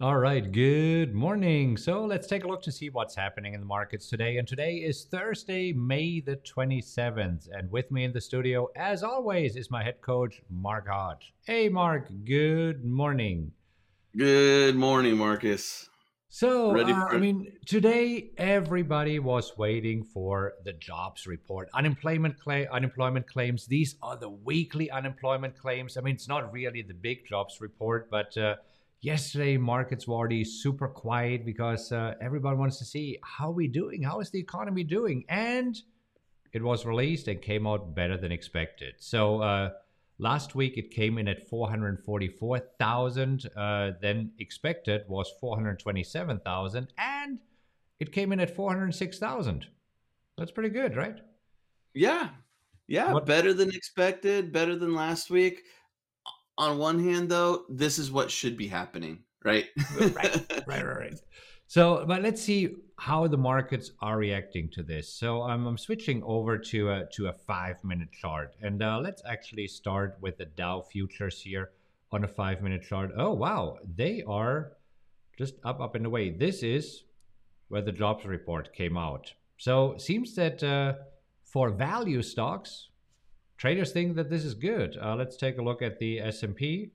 All right, good morning. So let's take a look to see what's happening in the markets today. And today is Thursday, May the 27th. And with me in the studio, as always, is my head coach, Mark Hodge. Hey, Mark, good morning. Good morning, Marcus. So, uh, I mean, today everybody was waiting for the jobs report. Unemployment claim, unemployment claims. These are the weekly unemployment claims. I mean, it's not really the big jobs report, but uh, yesterday markets were already super quiet because uh, everybody wants to see how we doing how is the economy doing and it was released and came out better than expected. So uh, last week it came in at 444000 uh, then expected was 427000 and it came in at 406000 that's pretty good right? Yeah. Yeah what? better than expected better than last week on one hand, though, this is what should be happening, right? right, right, right, right. So, but let's see how the markets are reacting to this. So, um, I'm switching over to a to a five minute chart, and uh, let's actually start with the Dow futures here on a five minute chart. Oh wow, they are just up, up and away. This is where the jobs report came out. So, seems that uh, for value stocks, traders think that this is good. Uh, let's take a look at the S&P,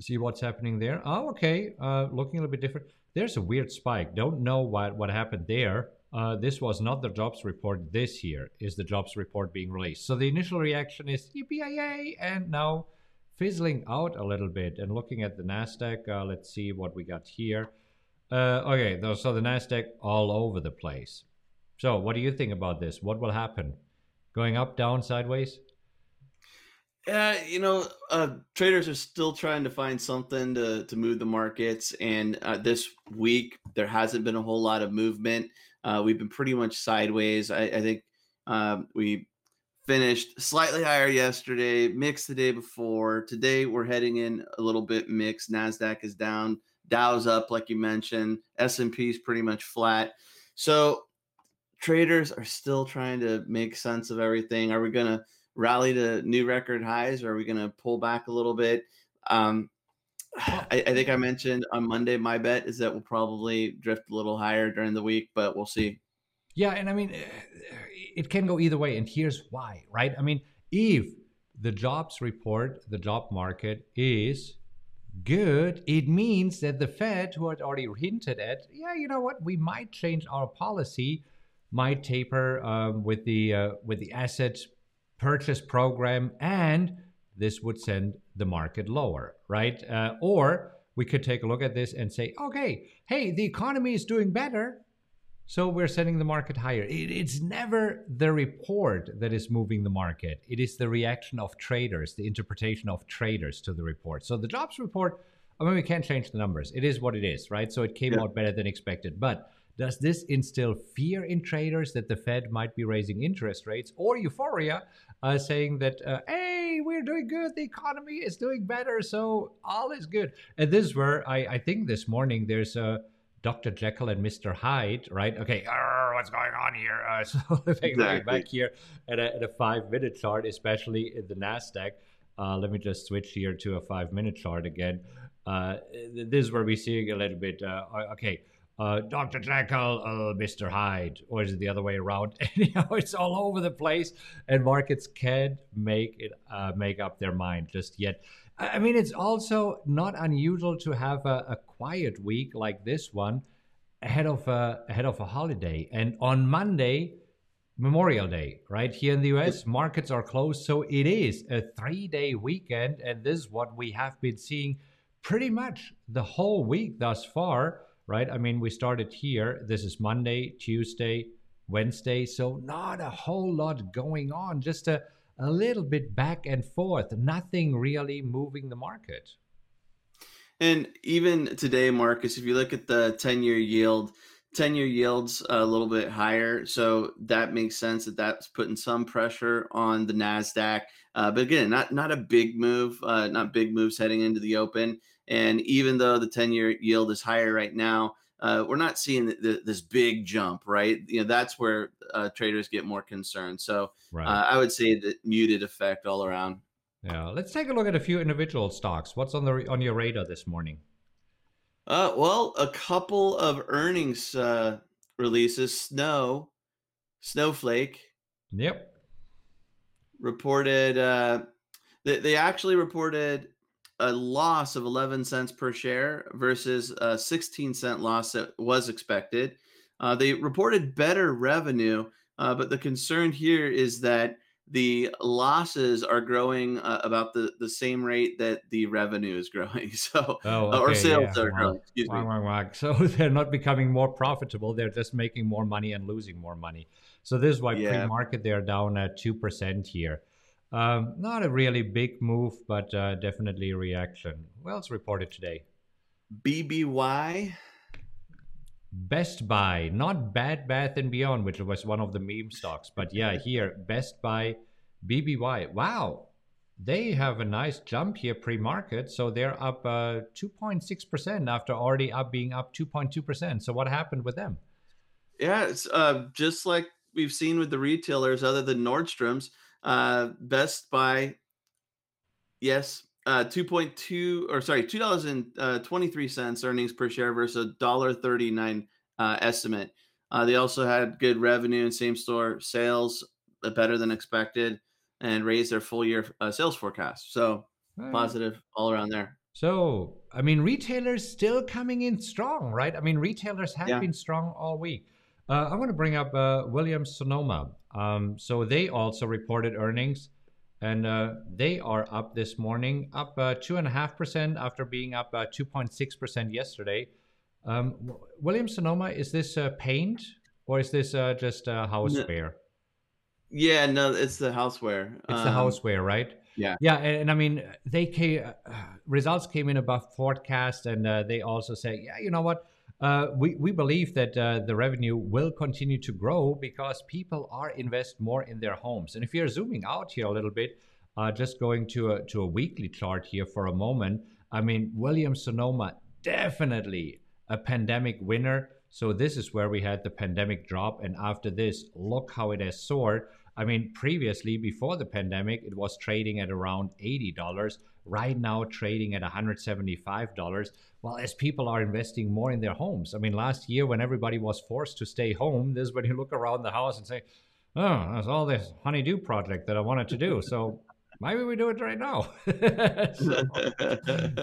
see what's happening there. Oh, okay, uh, looking a little bit different. There's a weird spike. Don't know what, what happened there. Uh, this was not the jobs report this year, is the jobs report being released. So the initial reaction is yippee and now fizzling out a little bit. And looking at the NASDAQ, uh, let's see what we got here. Uh, okay, so the NASDAQ all over the place. So what do you think about this? What will happen? Going up, down, sideways? Yeah, you know, uh, traders are still trying to find something to, to move the markets. And uh, this week, there hasn't been a whole lot of movement. Uh, we've been pretty much sideways. I, I think um, we finished slightly higher yesterday, mixed the day before. Today, we're heading in a little bit mixed. Nasdaq is down, Dow's up, like you mentioned. S and P is pretty much flat. So traders are still trying to make sense of everything. Are we going to rally to new record highs or are we going to pull back a little bit? Um, I, I, think I mentioned on Monday, my bet is that we'll probably drift a little higher during the week, but we'll see. Yeah. And I mean, it can go either way. And here's why, right? I mean, if the jobs report, the job market is good, it means that the Fed, who had already hinted at, yeah, you know what, we might change our policy might taper um, with the uh, with the asset purchase program, and this would send the market lower, right? Uh, or we could take a look at this and say, okay, hey, the economy is doing better, so we're sending the market higher. It, it's never the report that is moving the market. It is the reaction of traders, the interpretation of traders to the report. So the jobs report, I mean, we can't change the numbers. It is what it is, right? So it came yeah. out better than expected, but does this instill fear in traders that the Fed might be raising interest rates or euphoria, uh, saying that, uh, hey, we're doing good, the economy is doing better, so all is good? And this is where I, I think this morning there's a. Dr. Jekyll and Mr. Hyde, right? Okay, what's going on here? Uh, so exactly. back here at a, at a five minute chart, especially in the NASDAQ. Uh, let me just switch here to a five minute chart again. Uh, this is where we're seeing a little bit. Uh, okay, uh, Dr. Jekyll, uh, Mr. Hyde, or is it the other way around? Anyhow, it's all over the place, and markets can't make it uh, make up their mind just yet. I mean, it's also not unusual to have a, a quiet week like this one ahead of a, ahead of a holiday, and on Monday. Memorial Day, right? Here in the US, markets are closed. So it is a three day weekend. And this is what we have been seeing pretty much the whole week thus far right? I mean, we started here. This is Monday, Tuesday, Wednesday. So, not a whole lot going on, just a, a little bit back and forth, nothing really moving the market. And even today, Marcus, if you look at the 10 year yield, 10 year yields a little bit higher. So that makes sense that that's putting some pressure on the NASDAQ. Uh, but again, not, not a big move, uh, not big moves heading into the open. And even though the 10 year yield is higher right now, uh, we're not seeing the, the, this big jump, right? You know, that's where uh, traders get more concerned. So right. uh, I would say the muted effect all around. Yeah, let's take a look at a few individual stocks. What's on the on your radar this morning? Uh, well, a couple of earnings uh, releases. Snow, Snowflake Yep. reported. Uh, they, they actually reported a loss of 11 cents per share versus a 16 cent loss that was expected. Uh, they reported better revenue, uh, but the concern here is that the losses are growing uh, about the, the same rate that the revenue is growing. So, Oh, uh, or sales Yeah. are Wow. growing. Excuse me. So they're not becoming more profitable. They're just making more money and losing more money. So this is why Yeah. pre-market they're down at two percent here. Um, not a really big move, but uh, definitely a reaction. Who else reported today? BBY. Best Buy, not Bed Bath and Beyond, which was one of the meme stocks, but yeah, here Best Buy, BBY. Wow, they have a nice jump here pre-market, so they're up uh, 2.6 percent after already up being up 2.2 percent. So what happened with them? Yeah, it's uh, just like we've seen with the retailers, other than Nordstrom's, uh, Best Buy, yes, uh, two point two or sorry, two dollars uh, twenty three cents earnings per share versus a dollar thirty nine uh, estimate. Uh, they also had good revenue and same store sales, uh, better than expected, and raised their full year uh, sales forecast. So Uh, positive all around there. So, I mean, retailers still coming in strong, right? I mean, retailers have Yeah. been strong all week. Uh, I want to bring up uh, Williams Sonoma. Um, so they also reported earnings, and uh, they are up this morning, up uh, two and a half percent after being up uh, two point six percent yesterday. Um, Williams Sonoma, is this uh, paint or is this uh, just uh, houseware? Yeah, no, it's the houseware. It's the Um, houseware, right? yeah. Yeah, and, and I mean, they came, uh, results came in above forecast, and uh, they also say, yeah, you know what? Uh, we, we believe that uh, the revenue will continue to grow because people are invest more in their homes. And if you're zooming out here a little bit, uh, just going to a, to a weekly chart here for a moment, I mean, Williams Sonoma definitely a pandemic winner. So this is where we had the pandemic drop, and after this, look how it has soared. I mean, previously before the pandemic, it was trading at around eighty dollars. Right now, trading at one hundred seventy-five dollars. Well, as people are investing more in their homes. I mean, last year when everybody was forced to stay home, this is when you look around the house and say, "Oh, there's all this honeydew project that I wanted to do." So maybe we do it right now. So,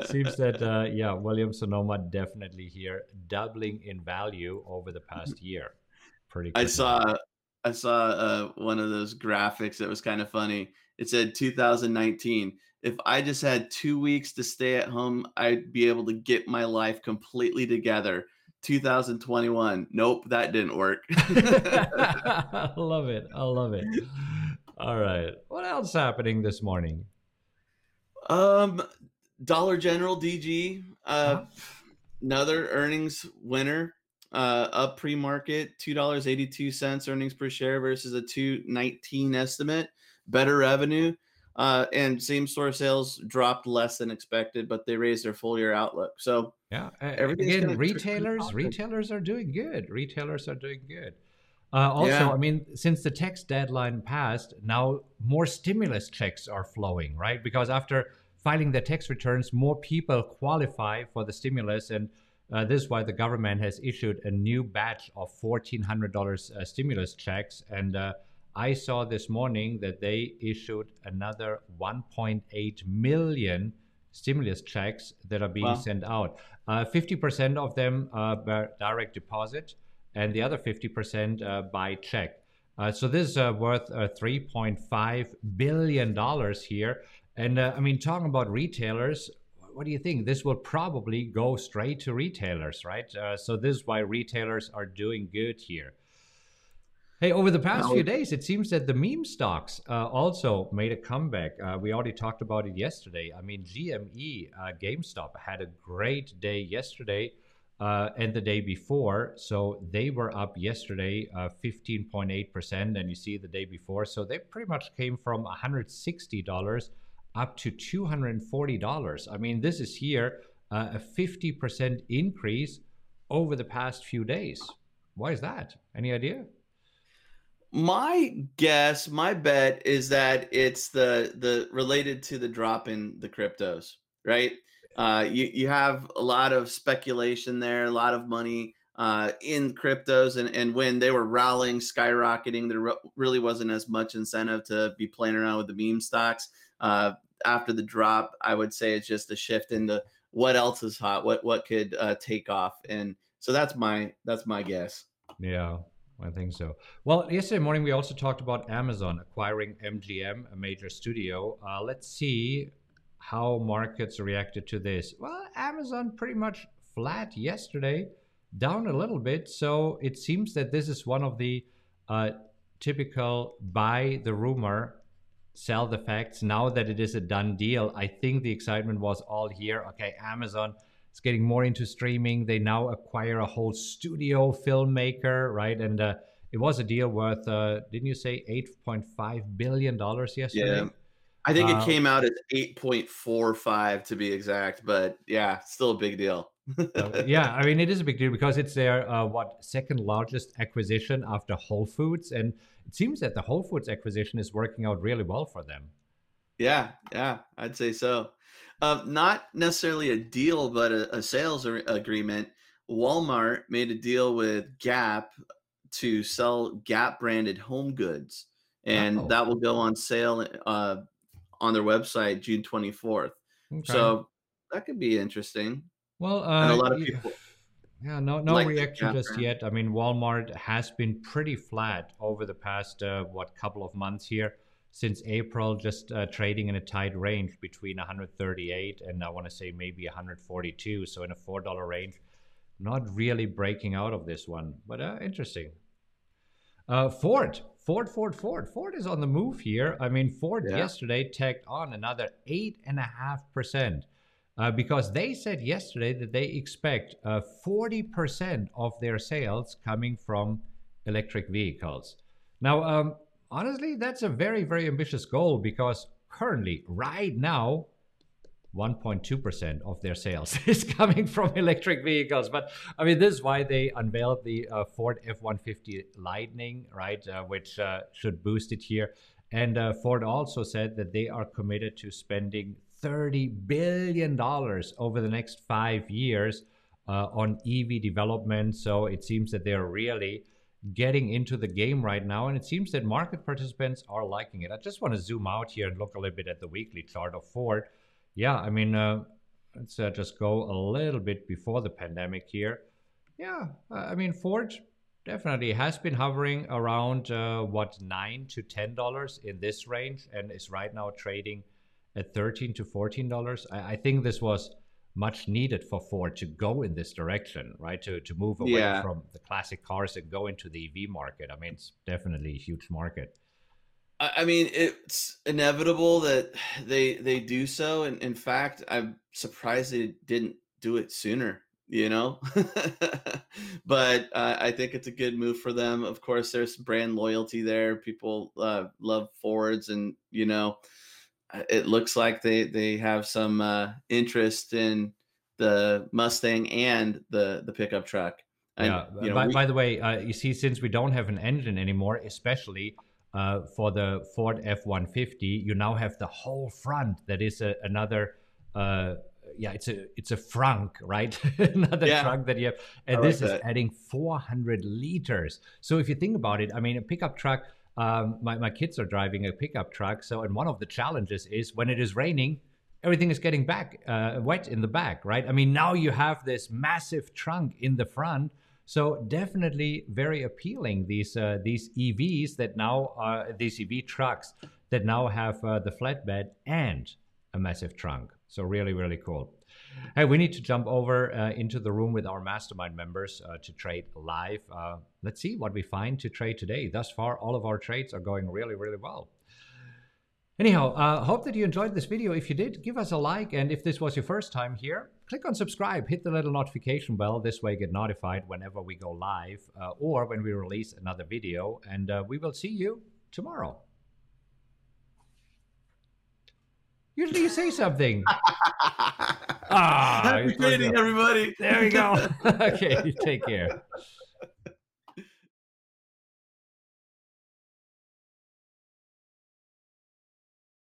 seems that uh, yeah, Williams Sonoma definitely here doubling in value over the past year. Pretty. I saw I saw uh, one of those graphics that was kind of funny. It said 2019. If I just had two weeks to stay at home, I'd be able to get my life completely together. 2021. Nope, that didn't work. I love it. I love it. All right. What else happening this morning? um, Dollar General DG, uh, Huh? another earnings winner. Uh, up pre-market, two dollars eighty-two cents earnings per share versus a two nineteen estimate. Better revenue, uh, and same-store sales dropped less than expected, but they raised their full-year outlook. So Yeah. Again, retailers, retailers are doing good. Retailers are doing good. Uh, also, Yeah. I mean, since the tax deadline passed, now more stimulus checks are flowing, right? Because after filing their tax returns, more people qualify for the stimulus, and uh, this is why the government has issued a new batch of fourteen hundred dollars uh, stimulus checks. And uh, I saw this morning that they issued another one point eight million stimulus checks that are being Wow. sent out. Uh, 50% of them uh, by direct deposit, and the other 50% uh, by check. Uh, so this is uh, worth uh, 3.5 billion dollars here. And uh, I mean, talking about retailers, what do you think? This will probably go straight to retailers, right? Uh, so this is why retailers are doing good here. Hey, over the past Now- few days, it seems that the meme stocks uh, also made a comeback. Uh, we already talked about it yesterday. I mean, GME, uh, GameStop had a great day yesterday uh, and the day before. So they were up yesterday uh, 15.8%. And you see the day before. So they pretty much came from $160 up to $240. I mean, this is here uh, a 50% increase over the past few days. Why is that? Any idea? My guess, my bet is that it's the the related to the drop in the cryptos, right? uh, you you have a lot of speculation there, a lot of money uh, in cryptos, and and when they were rallying, skyrocketing, there re- really wasn't as much incentive to be playing around with the meme stocks. Uh, after the drop, I would say it's just a shift into what else is hot, what what could uh, take off, and so that's my that's my guess. Yeah, I think so. Well, yesterday morning we also talked about Amazon acquiring MGM, a major studio. Uh, let's see how markets reacted to this. Well, Amazon pretty much flat yesterday, down a little bit. So it seems that this is one of the uh, typical buy the rumor, sell the facts. Now that it is a done deal, I think the excitement was all here. Okay, Amazon is getting more into streaming. They now acquire a whole studio filmmaker, right? And uh, it was a deal worth, uh, didn't you say, $8.5 billion yesterday? Yeah. I think it came out at 8.45 to be exact, but yeah, still a big deal. so, yeah, I mean, it is a big deal because it's their uh, what second largest acquisition after Whole Foods, and it seems that the Whole Foods acquisition is working out really well for them. Yeah, yeah, I'd say so. Uh, not necessarily a deal, but a, a sales agreement. Walmart made a deal with Gap to sell Gap branded home goods, and that will go on sale uh, on their website June 24th. Okay. So that could be interesting. Well, uh, and a lot of people. Yeah, no, no like reaction just yet. I mean, Walmart has been pretty flat over the past uh, what couple of months here since April, just uh, trading in a tight range between 138 and I want to say maybe 142, so in a four dollar range. Not really breaking out of this one, but uh, interesting. Uh, Ford Ford, Ford, Ford. Ford is on the move here. I mean, Ford yeah. yesterday tagged on another eight and a half percent uh, because they said yesterday that they expect uh, 40% of their sales coming from electric vehicles. Now, um, honestly, that's a very, very ambitious goal because currently, right now, 1.2% of their sales is coming from electric vehicles. But I mean, this is why they unveiled the uh, Ford F 150 Lightning, right? Uh, which uh, should boost it here. And uh, Ford also said that they are committed to spending $30 billion over the next five years uh, on EV development. So it seems that they're really getting into the game right now. And it seems that market participants are liking it. I just want to zoom out here and look a little bit at the weekly chart of Ford yeah, I mean, uh, let's uh, just go a little bit before the pandemic here. Yeah, I mean, Ford definitely has been hovering around uh, what nine to ten dollars in this range, and is right now trading at thirteen to fourteen dollars. I, I, think this was much needed for Ford to go in this direction, right? To to move away yeah. from the classic cars and go into the EV market. I mean, it's definitely a huge market. I mean, it's inevitable that they they do so, and in fact, I'm surprised they didn't do it sooner. You know, but uh, I think it's a good move for them. Of course, there's brand loyalty there. People uh, love Fords, and you know, it looks like they they have some uh, interest in the Mustang and the the pickup truck. And, yeah. You know, by, we, by the way, uh, you see, since we don't have an engine anymore, especially uh, for the Ford F-150, you now have the whole front. That is a, another, uh, yeah, it's a it's a frunk, right? another yeah. trunk that you have, and I this like is adding 400 liters. So if you think about it, I mean, a pickup truck. Um, my my kids are driving a pickup truck, so and one of the challenges is when it is raining, everything is getting back uh, wet in the back, right? I mean, now you have this massive trunk in the front so definitely very appealing these uh, these EVs that now are these EV trucks that now have uh, the flatbed and a massive trunk. So really really cool. Hey, we need to jump over uh, into the room with our mastermind members uh, to trade live. Uh, let's see what we find to trade today. Thus far, all of our trades are going really really well. Anyhow, uh, hope that you enjoyed this video. If you did, give us a like. And if this was your first time here, click on subscribe, hit the little notification bell. This way, get notified whenever we go live uh, or when we release another video. And uh, we will see you tomorrow. Usually you say something. ah, Happy trading, everybody. There we go. okay, take care.